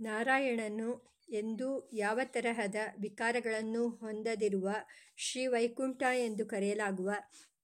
ನಾರಾಯಣನು ಎಂದೂ ಯಾವ ತರಹದ ವಿಕಾರಗಳನ್ನು ಹೊಂದದಿರುವ ಶ್ರೀವೈಕುಂಠ ಎಂದು ಕರೆಯಲಾಗುವ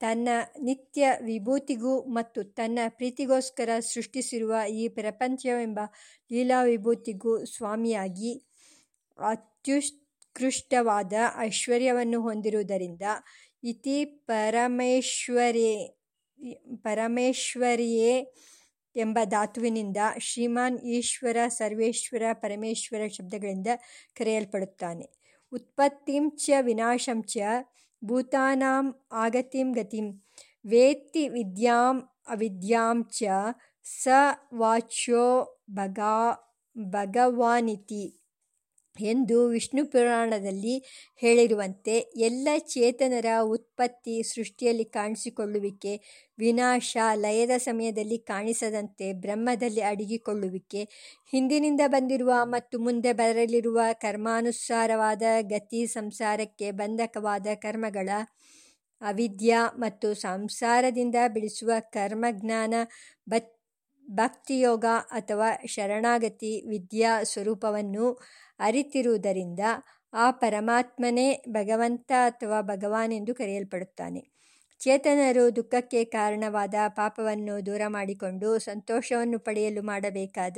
ತನ್ನ ನಿತ್ಯ ವಿಭೂತಿಗೂ ಮತ್ತು ತನ್ನ ಪ್ರೀತಿಗೋಸ್ಕರ ಸೃಷ್ಟಿಸಿರುವ ಈ ಪ್ರಪಂಚವೆಂಬ ಲೀಲಾ ವಿಭೂತಿಗೂ ಸ್ವಾಮಿಯಾಗಿ ಅತ್ಯುತ್ಕೃಷ್ಟವಾದ ಐಶ್ವರ್ಯವನ್ನು ಹೊಂದಿರುವುದರಿಂದ ಇತಿ ಪರಮೇಶ್ವರ್ಯೇ ಎಂಬ ಧಾತುವಿನಿಂದ ಶ್ರೀಮಾನ್ ಈಶ್ವರ ಸರ್ವೇಶ್ವರ ಪರಮೇಶ್ವರ ಶಬ್ದಗಳಿಂದ ಕರೆಯಲ್ಪಡುತ್ತಾನೆ. ಉತ್ಪತ್ತಿಂಚ ವಿನಾಶಂಚ ಭೂತಾನಾಂ ಆಗತಿಂ ಗತಿಂ ವೇತ್ತಿ ವಿದ್ಯಾಂ ಅವಿದ್ಯಾಂ ಚ ಸ ವಾಚ್ಯೋ ಭಗವಾನಿತಿ ಎಂದು ವಿಷ್ಣು ಪುರಾಣದಲ್ಲಿ ಹೇಳಿರುವಂತೆ ಎಲ್ಲ ಚೇತನರ ಉತ್ಪತ್ತಿ, ಸೃಷ್ಟಿಯಲ್ಲಿ ಕಾಣಿಸಿಕೊಳ್ಳುವಿಕೆ, ವಿನಾಶ, ಲಯದ ಸಮಯದಲ್ಲಿ ಕಾಣಿಸದಂತೆ ಬ್ರಹ್ಮದಲ್ಲಿ ಅಡಗಿಕೊಳ್ಳುವಿಕೆ, ಹಿಂದಿನಿಂದ ಬಂದಿರುವ ಮತ್ತು ಮುಂದೆ ಬರಲಿರುವ ಕರ್ಮಾನುಸಾರವಾದ ಗತಿ, ಸಂಸಾರಕ್ಕೆ ಬಂಧಕವಾದ ಕರ್ಮಗಳ ಅವಿದ್ಯಾ ಮತ್ತು ಸಂಸಾರದಿಂದ ಬಿಡಿಸುವ ಕರ್ಮಜ್ಞಾನ, ಭಕ್ತಿಯೋಗ ಅಥವಾ ಶರಣಾಗತಿ ವಿದ್ಯಾ ಸ್ವರೂಪವನ್ನು ಅರಿತಿರುವುದರಿಂದ ಆ ಪರಮಾತ್ಮನೇ ಭಗವಂತ ಅಥವಾ ಭಗವಾನ್ ಎಂದು ಕರೆಯಲ್ಪಡುತ್ತಾನೆ. ಚೇತನರು ದುಃಖಕ್ಕೆ ಕಾರಣವಾದ ಪಾಪವನ್ನು ದೂರ ಮಾಡಿಕೊಂಡು ಸಂತೋಷವನ್ನು ಪಡೆಯಲು ಮಾಡಬೇಕಾದ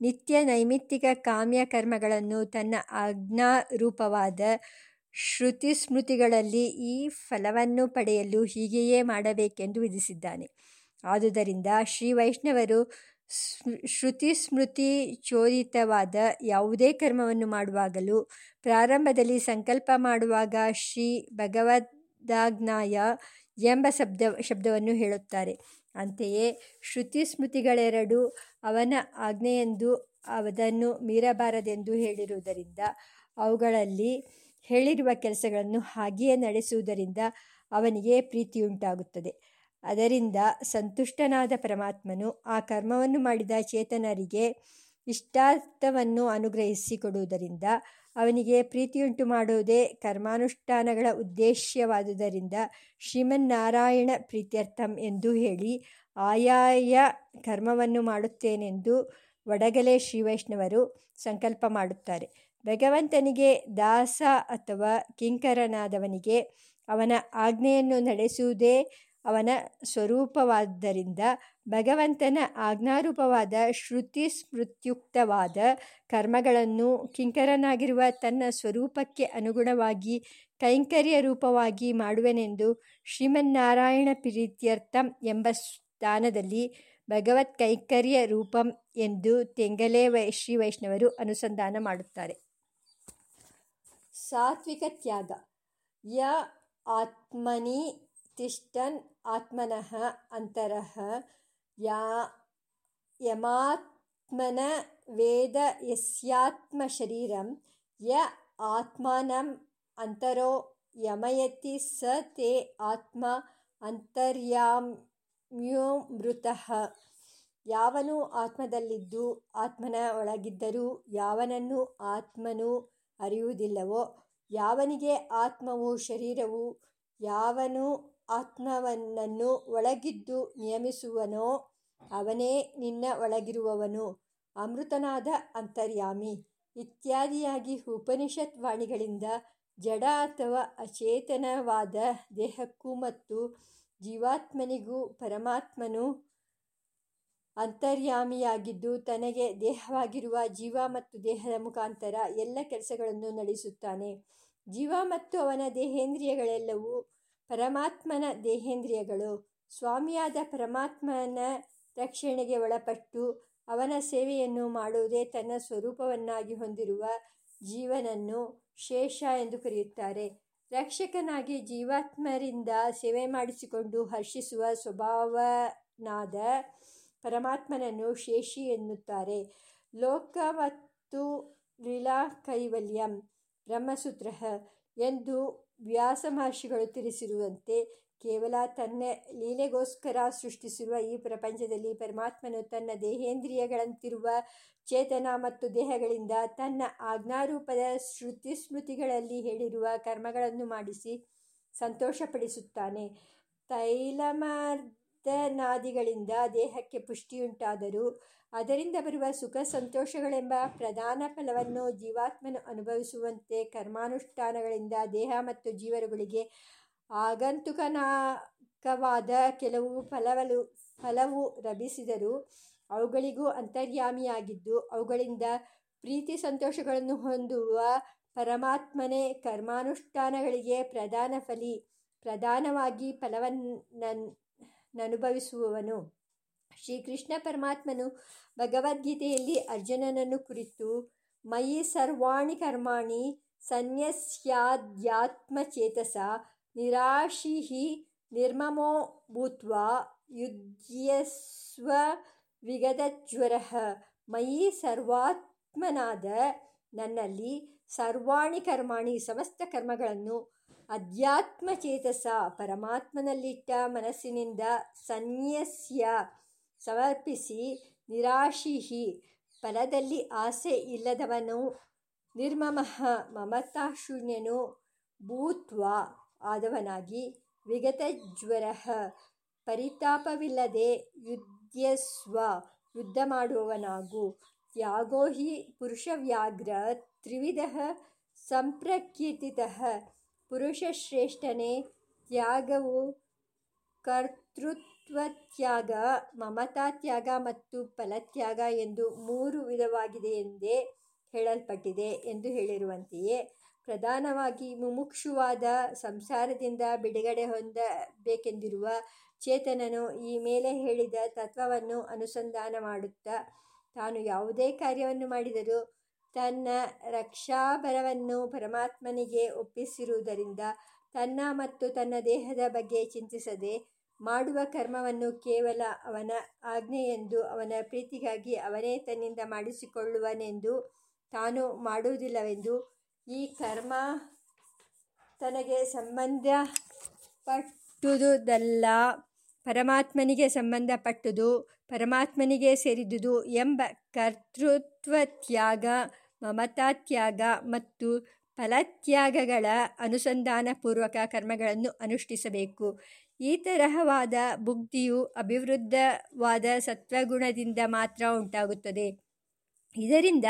ನಿತ್ಯ ನೈಮಿತ್ತಿಕ ಕಾಮ್ಯ ಕರ್ಮಗಳನ್ನು ತನ್ನ ಆಜ್ಞಾರೂಪವಾದ ಶ್ರುತಿಸ್ಮೃತಿಗಳಲ್ಲಿ ಈ ಫಲವನ್ನು ಪಡೆಯಲು ಹೀಗೆಯೇ ಮಾಡಬೇಕೆಂದು ವಿಧಿಸಿದ್ದಾನೆ. ಆದುದರಿಂದ ಶ್ರೀ ವೈಷ್ಣವರು ಶ್ರುತಿ ಸ್ಮೃತಿ ಚೋರಿತವಾದ ಯಾವುದೇ ಕರ್ಮವನ್ನು ಮಾಡುವಾಗಲೂ ಪ್ರಾರಂಭದಲ್ಲಿ ಸಂಕಲ್ಪ ಮಾಡುವಾಗ ಶ್ರೀ ಭಗವದಾಜ್ಞಾಯ ಎಂಬ ಶಬ್ದ, ಶಬ್ದವನ್ನು ಹೇಳುತ್ತಾರೆ. ಅಂತೆಯೇ ಶ್ರುತಿ ಸ್ಮೃತಿಗಳೆರಡು ಅವನ ಆಜ್ಞೆಯೆಂದು ಅದನ್ನು ಮೀರಬಾರದೆಂದು ಹೇಳಿರುವುದರಿಂದ ಅವುಗಳಲ್ಲಿ ಹೇಳಿರುವ ಕೆಲಸಗಳನ್ನು ಹಾಗೆಯೇ ನಡೆಸುವುದರಿಂದ ಅವನಿಗೆ ಪ್ರೀತಿಯುಂಟಾಗುತ್ತದೆ. ಅದರಿಂದ ಸಂತುಷ್ಟನಾದ ಪರಮಾತ್ಮನು ಆ ಕರ್ಮವನ್ನು ಮಾಡಿದ ಚೇತನರಿಗೆ ಇಷ್ಟಾರ್ಥವನ್ನು ಅನುಗ್ರಹಿಸಿ ಕೊಡುವುದರಿಂದ ಅವನಿಗೆ ಪ್ರೀತಿಯುಂಟುಮಾಡುವುದೇ ಕರ್ಮಾನುಷ್ಠಾನಗಳ ಉದ್ದೇಶವಾದುದರಿಂದ ಶ್ರೀಮನ್ನಾರಾಯಣ ಪ್ರೀತ್ಯರ್ಥಂ ಎಂದು ಹೇಳಿ ಆಯಾಯ ಕರ್ಮವನ್ನು ಮಾಡುತ್ತೇನೆಂದು ಒಡಗಲೇ ಶ್ರೀವೈಷ್ಣವರು ಸಂಕಲ್ಪ ಮಾಡುತ್ತಾರೆ. ಭಗವಂತನಿಗೆ ದಾಸ ಅಥವಾ ಕಿಂಕರನಾದವನಿಗೆ ಅವನ ಆಜ್ಞೆಯನ್ನು ನಡೆಸುವುದೇ ಅವನ ಸ್ವರೂಪವಾದ್ದರಿಂದ ಭಗವಂತನ ಆಜ್ಞಾರೂಪವಾದ ಶ್ರುತಿಸ್ಮೃತ್ಯುಕ್ತವಾದ ಕರ್ಮಗಳನ್ನು ಕಿಂಕರನಾಗಿರುವ ತನ್ನ ಸ್ವರೂಪಕ್ಕೆ ಅನುಗುಣವಾಗಿ ಕೈಂಕರ್ಯ ರೂಪವಾಗಿ ಮಾಡುವೆನೆಂದು ಶ್ರೀಮನ್ನಾರಾಯಣ ಪ್ರೀತ್ಯರ್ಥಂ ಎಂಬ ಸ್ಥಾನದಲ್ಲಿ ಭಗವತ್ ಕೈಂಕರ್ಯ ರೂಪಂ ಎಂದು ತೆಂಗಲೇ ಶ್ರೀವೈಷ್ಣವರು ಅನುಸಂಧಾನ ಮಾಡುತ್ತಾರೆ. ಸಾತ್ವಿಕ ತ್ಯಾಗ ಯ ಆತ್ಮನಿ ತಿಷ್ಠನ್ ಆತ್ಮನಃ ಅಂತರಃ ಯಮಾತ್ಮನ ವೇದ ಯಸ್ಯಾತ್ಮಶರೀರಂ ಯ ಆತ್ಮಾನಂ ಅಂತರೋ ಯಮಯತಿ ಸ ತೇ ಆತ್ಮ ಅಂತರ್ಯಾಮ್ಯಮೃತಃ ಯಾವನು ಆತ್ಮದಲ್ಲಿದ್ದು ಆತ್ಮನ ಒಳಗಿದ್ದರೂ ಯಾವನನ್ನು ಆತ್ಮನು ಅರಿಯುವುದಿಲ್ಲವೋ? ಯಾವನಿಗೆ ಆತ್ಮವು ಶರೀರವು? ಯಾವನು ಆತ್ಮನನ್ನು ಒಳಗಿದ್ದು ನಿಯಮಿಸುವನೋ, ಅವನೇ ನಿನ್ನ ಒಳಗಿರುವವನು ಅಮೃತನಾದ ಅಂತರ್ಯಾಮಿ ಇತ್ಯಾದಿಯಾಗಿ ಉಪನಿಷತ್ ವಾಣಿಗಳಿಂದ ಜಡ ಅಥವಾ ಅಚೇತನವಾದ ದೇಹಕ್ಕೂ ಮತ್ತು ಜೀವಾತ್ಮನಿಗೂ ಪರಮಾತ್ಮನು ಅಂತರ್ಯಾಮಿಯಾಗಿದ್ದು ತನಗೆ ದೇಹವಾಗಿರುವ ಜೀವ ಮತ್ತು ದೇಹದ ಮುಖಾಂತರ ಎಲ್ಲ ಕೆಲಸಗಳನ್ನು ನಡೆಸುತ್ತಾನೆ. ಜೀವ ಮತ್ತು ಅವನ ದೇಹೇಂದ್ರಿಯಗಳೆಲ್ಲವೂ ಪರಮಾತ್ಮನ ದೇಹೇಂದ್ರಿಯಗಳು. ಸ್ವಾಮಿಯಾದ ಪರಮಾತ್ಮನ ರಕ್ಷಣೆಗೆ ಒಳಪಟ್ಟು ಅವನ ಸೇವೆಯನ್ನು ಮಾಡುವುದೇ ತನ್ನ ಸ್ವರೂಪವನ್ನಾಗಿ ಹೊಂದಿರುವ ಜೀವನನ್ನು ಶೇಷ ಎಂದು ಕರೆಯುತ್ತಾರೆ. ರಕ್ಷಕನಾಗಿ ಜೀವಾತ್ಮರಿಂದ ಸೇವೆ ಮಾಡಿಸಿಕೊಂಡು ಹರ್ಷಿಸುವ ಸ್ವಭಾವನಾದ ಪರಮಾತ್ಮನನ್ನು ಶೇಷಿ ಎನ್ನುತ್ತಾರೆ. ಲೋಕ ಮತ್ತು ಲೀಲಾಕೈವಲ್ಯಂ ಬ್ರಹ್ಮಸೂತ್ರಃ ಎಂದು ವ್ಯಾಸ ಮಹರ್ಷಿಗಳು ತಿಳಿಸಿರುವಂತೆ ಕೇವಲ ತನ್ನ ಲೀಲೆಗೋಸ್ಕರ ಸೃಷ್ಟಿಸಿರುವ ಈ ಪ್ರಪಂಚದಲ್ಲಿ ಪರಮಾತ್ಮನು ತನ್ನ ದೇಹೇಂದ್ರಿಯಗಳಂತಿರುವ ಚೇತನ ಮತ್ತು ದೇಹಗಳಿಂದ ತನ್ನ ಆಜ್ಞಾರೂಪದ ಶ್ರುತಿಸ್ಮೃತಿಗಳಲ್ಲಿ ಹೇಳಿರುವ ಕರ್ಮಗಳನ್ನು ಮಾಡಿಸಿ ಸಂತೋಷಪಡಿಸುತ್ತಾನೆ. ತೈಲಮಾರ್ಧನಾದಿಗಳಿಂದ ದೇಹಕ್ಕೆ ಪುಷ್ಟಿಯುಂಟಾದರೂ ಅದರಿಂದ ಬರುವ ಸುಖ ಸಂತೋಷಗಳೆಂಬ ಪ್ರಧಾನ ಫಲವನ್ನು ಜೀವಾತ್ಮನು ಅನುಭವಿಸುವಂತೆ ಕರ್ಮಾನುಷ್ಠಾನಗಳಿಂದ ದೇಹ ಮತ್ತು ಜೀವರುಗಳಿಗೆ ಆಗಂತುಕನಾಕವಾದ ಕೆಲವು ಫಲವಲು, ಫಲವು ಲಭಿಸಿದರೂ ಅವುಗಳಿಗೂ ಅಂತರ್ಯಾಮಿಯಾಗಿದ್ದು ಅವುಗಳಿಂದ ಪ್ರೀತಿ ಸಂತೋಷಗಳನ್ನು ಹೊಂದುವ ಪರಮಾತ್ಮನೇ ಕರ್ಮಾನುಷ್ಠಾನಗಳಿಗೆ ಪ್ರಧಾನ ಫಲಿ, ಪ್ರಧಾನವಾಗಿ ಫಲವನ್ನನುಭವಿಸುವವನು ಶ್ರೀಕೃಷ್ಣ ಪರಮಾತ್ಮನು ಭಗವದ್ಗೀತೆಯಲ್ಲಿ ಅರ್ಜುನನನ್ನು ಕುರಿತು, ಮಯಿ ಸರ್ವಾಣಿ ಕರ್ಮಾಣಿ ಸನ್ಯಸ್ಯಾಧ್ಯಾತ್ಮಚೇತಸ ನಿರಾಶಿಹಿ ನಿರ್ಮಮೋ ಭೂತ್ವ ಯುಧ್ಯಸ್ವ ವಿಗತಜ್ವರ. ಮಯಿ ಸರ್ವಾತ್ಮನಾದ ನನ್ನಲ್ಲಿ ಸರ್ವಾಣಿ ಕರ್ಮಾಣಿ ಸಮಸ್ತ ಕರ್ಮಗಳನ್ನು ಅಧ್ಯಾತ್ಮ ಚೇತಸ ಪರಮಾತ್ಮನಲ್ಲಿಟ್ಟ ಮನಸ್ಸಿನಿಂದ ಸನ್ಯಸ್ಯ ಸಮರ್ಪಿಸಿ ನಿರಾಶಿಹಿ. ಫಲದಲ್ಲಿ ಆಸೆ ಇಲ್ಲದವನು ನಿರ್ಮಮಃ, ಮಮತಾಶೂನ್ಯನು ಭೂತ್ವಾ ಆದವನಾಗಿ ವಿಗತಜ್ವರ. ಪರಿತಾಪವಿಲ್ಲದೆ ಯುದ್ಧಸ್ವ ಯುದ್ಧ ಮಾಡುವವನಾಗು. ತ್ಯಾಗೋ ಹಿ ಪುರುಷವ್ಯಾಘ್ರ ತ್ರಿವಿಧ ಸಂಪ್ರಕೀರ್ತಿತಃ. ಪುರುಷಶ್ರೇಷ್ಠನೇ, ತ್ಯಾಗವು ಕರ್ತೃತ್ವತ್ಯಾಗ, ಮಮತಾತ್ಯಾಗ ಮತ್ತು ಫಲತ್ಯಾಗ ಎಂದು ಮೂರು ವಿಧವಾಗಿದೆಯೆಂದೇ ಹೇಳಲ್ಪಟ್ಟಿದೆ ಎಂದು ಹೇಳಿರುವಂತೆಯೇ, ಪ್ರಧಾನವಾಗಿ ಮುಮುಕ್ಷುವಾದ ಸಂಸಾರದಿಂದ ಬಿಡುಗಡೆ ಹೊಂದಬೇಕೆಂದಿರುವ ಚೇತನನು ಈ ಮೇಲೆ ಹೇಳಿದ ತತ್ವವನ್ನು ಅನುಸಂಧಾನ ಮಾಡುತ್ತಾ, ತಾನು ಯಾವುದೇ ಕಾರ್ಯವನ್ನು ಮಾಡಿದರೂ ತನ್ನ ರಕ್ಷಾಭರವನ್ನು ಪರಮಾತ್ಮನಿಗೆ ಒಪ್ಪಿಸಿರುವುದರಿಂದ ತನ್ನ ಮತ್ತು ತನ್ನ ದೇಹದ ಬಗ್ಗೆ ಚಿಂತಿಸದೆ ಮಾಡುವ ಕರ್ಮವನ್ನು ಕೇವಲ ಅವನ ಆಜ್ಞೆಯೆಂದು, ಅವನ ಪ್ರೀತಿಗಾಗಿ ಅವನೇ ತನ್ನಿಂದ ಮಾಡಿಸಿಕೊಳ್ಳುವನೆಂದು ತಾನು ಮಾಡುವುದಿಲ್ಲವೆಂದು, ಈ ಕರ್ಮ ತನಗೆ ಸಂಬಂಧಪಟ್ಟುದಲ್ಲ ಪರಮಾತ್ಮನಿಗೆ ಸಂಬಂಧಪಟ್ಟುದು, ಪರಮಾತ್ಮನಿಗೆ ಸೇರಿದುದು ಎಂಬ ಕರ್ತೃತ್ವ ಕರ್ತೃತ್ವತ್ಯಾಗ, ಮಮತಾತ್ಯಾಗ ಮತ್ತು ಫಲತ್ಯಾಗಗಳ ಅನುಸಂಧಾನಪೂರ್ವಕ ಕರ್ಮಗಳನ್ನು ಅನುಷ್ಠಿಸಬೇಕು. ಈ ತರಹವಾದ ಬುಗ್ಧಿಯು ಅಭಿವೃದ್ಧವಾದ ಸತ್ವಗುಣದಿಂದ ಮಾತ್ರ ಉಂಟಾಗುತ್ತದೆ. ಇದರಿಂದ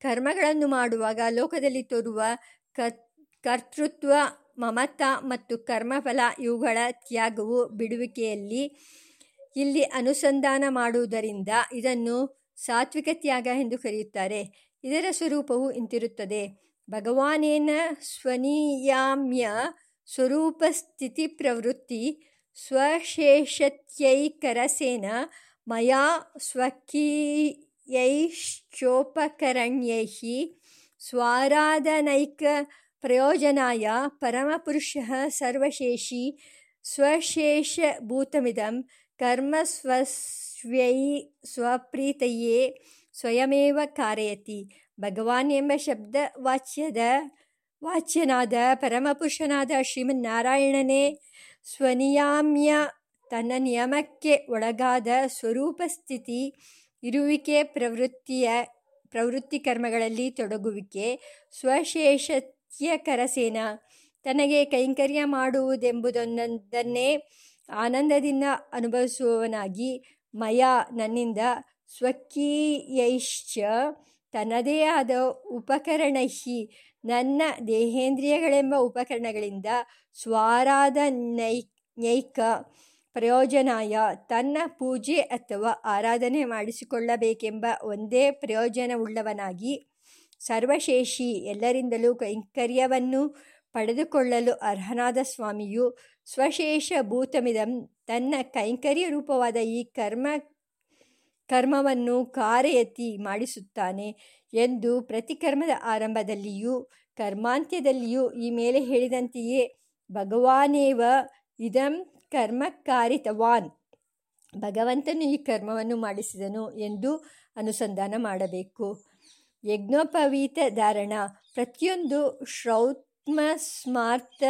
ಕರ್ಮಗಳನ್ನು ಮಾಡುವಾಗ ಲೋಕದಲ್ಲಿ ತೋರುವ ಕರ್ತೃತ್ವ, ಮಮತಾ ಮತ್ತು ಕರ್ಮಫಲ ಇವುಗಳ ತ್ಯಾಗವು ಬಿಡುವಿಕೆಯಲ್ಲಿ ಇಲ್ಲಿ ಅನುಸಂಧಾನ ಮಾಡುವುದರಿಂದ ಇದನ್ನು ಸಾತ್ವಿಕ ತ್ಯಾಗ ಎಂದು ಕರೆಯುತ್ತಾರೆ. ಇದರ ಸ್ವರೂಪವು ಇಂತಿರುತ್ತದೆ. ಸ್ವರೂಪಸ್ಥಿತಿ ಪ್ರವೃತ್ತಿ ಸ್ವಶೇಷತ್ಯೈಕರಸೇನ ಮಯಾ ಸ್ವಕೀಯೈಶ್ಚೋಪಕರಣ್ಯೈಃ ಸ್ವಾರಾಧನೈಕ ಪ್ರಯೋಜನಾಯ ಪರಮಪುರುಷಃ ಸರ್ವಶೇಷಿ ಸ್ವಶೇಷಭೂತಮಿದಂ ಕರ್ಮ ಸ್ವಸ್ವೈ ಸ್ವಪ್ರೀತಯೇ ಸ್ವಯಮೇವ ಕಾರಯತಿ ಭಗವಾನ್ ಎಂಬ ಶಬ್ದ ವಾಚ್ಯದ, ವಾಚ್ಯನಾದ ಪರಮಪುರುಷನಾದ ಶ್ರೀಮನ್ನಾರಾಯಣನೇ, ಸ್ವನಿಯಾಮ್ಯ ತನ್ನ ನಿಯಮಕ್ಕೆ ಒಳಗಾದ ಸ್ವರೂಪ ಸ್ಥಿತಿ, ಇರುವಿಕೆ ಪ್ರವೃತ್ತಿಯ, ಪ್ರವೃತ್ತಿ ಕರ್ಮಗಳಲ್ಲಿ ತೊಡಗುವಿಕೆ ಸ್ವಶೇಷತ್ಯಕರಸೇನ ತನಗೆ ಕೈಂಕರ್ಯ ಮಾಡುವುದೆಂಬುದೊಂದನ್ನೇ ಆನಂದದಿಂದ ಅನುಭವಿಸುವವನಾಗಿ, ಮಯ ನನ್ನಿಂದ ಸ್ವಕೀಯೈಶ್ಚ ತನ್ನದೇ ಆದ ಉಪಕರಣೈ ನನ್ನ ದೇಹೇಂದ್ರಿಯಗಳೆಂಬ ಉಪಕರಣಗಳಿಂದ ಸ್ವಾರಾದ ನೈ ನೈಕ ಪ್ರಯೋಜನಾಯ ತನ್ನ ಪೂಜೆ ಅಥವಾ ಆರಾಧನೆ ಮಾಡಿಸಿಕೊಳ್ಳಬೇಕೆಂಬ ಒಂದೇ ಪ್ರಯೋಜನವುಳ್ಳವನಾಗಿ ಸರ್ವಶೇಷಿ ಎಲ್ಲರಿಂದಲೂ ಕೈಂಕರ್ಯವನ್ನು ಪಡೆದುಕೊಳ್ಳಲು ಅರ್ಹನಾದ ಸ್ವಾಮಿಯು ಸ್ವಶೇಷ ಭೂತಮಿದಂ ತನ್ನ ಕೈಂಕರ್ಯ ರೂಪವಾದ ಈ ಕರ್ಮ ಕರ್ಮವನ್ನು ಕಾರಯತಿ ಮಾಡಿಸುತ್ತಾನೆ ಎಂದು ಪ್ರತಿಕರ್ಮದ ಆರಂಭದಲ್ಲಿಯೂ ಕರ್ಮಾಂತ್ಯದಲ್ಲಿಯೂ ಈ ಮೇಲೆ ಹೇಳಿದಂತೆಯೇ, ಭಗವಾನೇವ ಇದಂ ಕರ್ಮ ಕಾರಿತವಾನ್ ಭಗವಂತನು ಈ ಕರ್ಮವನ್ನು ಮಾಡಿಸಿದನು ಎಂದು ಅನುಸಂಧಾನ ಮಾಡಬೇಕು. ಯಜ್ಞೋಪವೀತ ಧಾರಣ ಪ್ರತಿಯೊಂದು ಶ್ರೌತ್ಮ ಸ್ಮಾರ್ಥ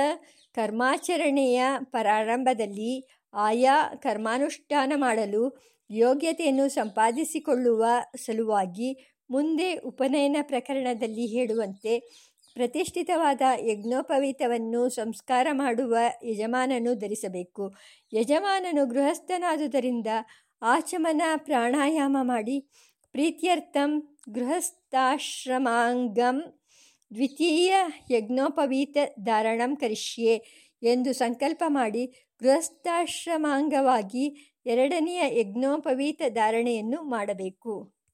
ಕರ್ಮಾಚರಣೆಯ ಪ್ರಾರಂಭದಲ್ಲಿ ಆಯಾ ಕರ್ಮಾನುಷ್ಠಾನ ಮಾಡಲು ಯೋಗ್ಯತೆಯನ್ನು ಸಂಪಾದಿಸಿಕೊಳ್ಳುವ ಸಲುವಾಗಿ ಮುಂದೆ ಉಪನಯನ ಪ್ರಕರಣದಲ್ಲಿ ಹೇಳುವಂತೆ ಪ್ರತಿಷ್ಠಿತವಾದ ಯಜ್ಞೋಪವೀತವನ್ನು ಸಂಸ್ಕಾರ ಮಾಡುವ ಯಜಮಾನನು ಧರಿಸಬೇಕು. ಯಜಮಾನನು ಗೃಹಸ್ಥನಾದುದರಿಂದ ಆಚಮನ ಪ್ರಾಣಾಯಾಮ ಮಾಡಿ ಪ್ರೀತ್ಯರ್ಥಂ ಗೃಹಸ್ಥಾಶ್ರಮಾಂಗಂ ದ್ವಿತೀಯ ಯಜ್ಞೋಪವೀತ ಧಾರಣಂ ಕರಿಷ್ಯೆ ಎಂದು ಸಂಕಲ್ಪ ಮಾಡಿ ಗೃಹಸ್ಥಾಶ್ರಮಾಂಗವಾಗಿ ಎರಡನೆಯ ಯಜ್ಞೋಪವೀತ ಧಾರಣೆಯನ್ನು ಮಾಡಬೇಕು.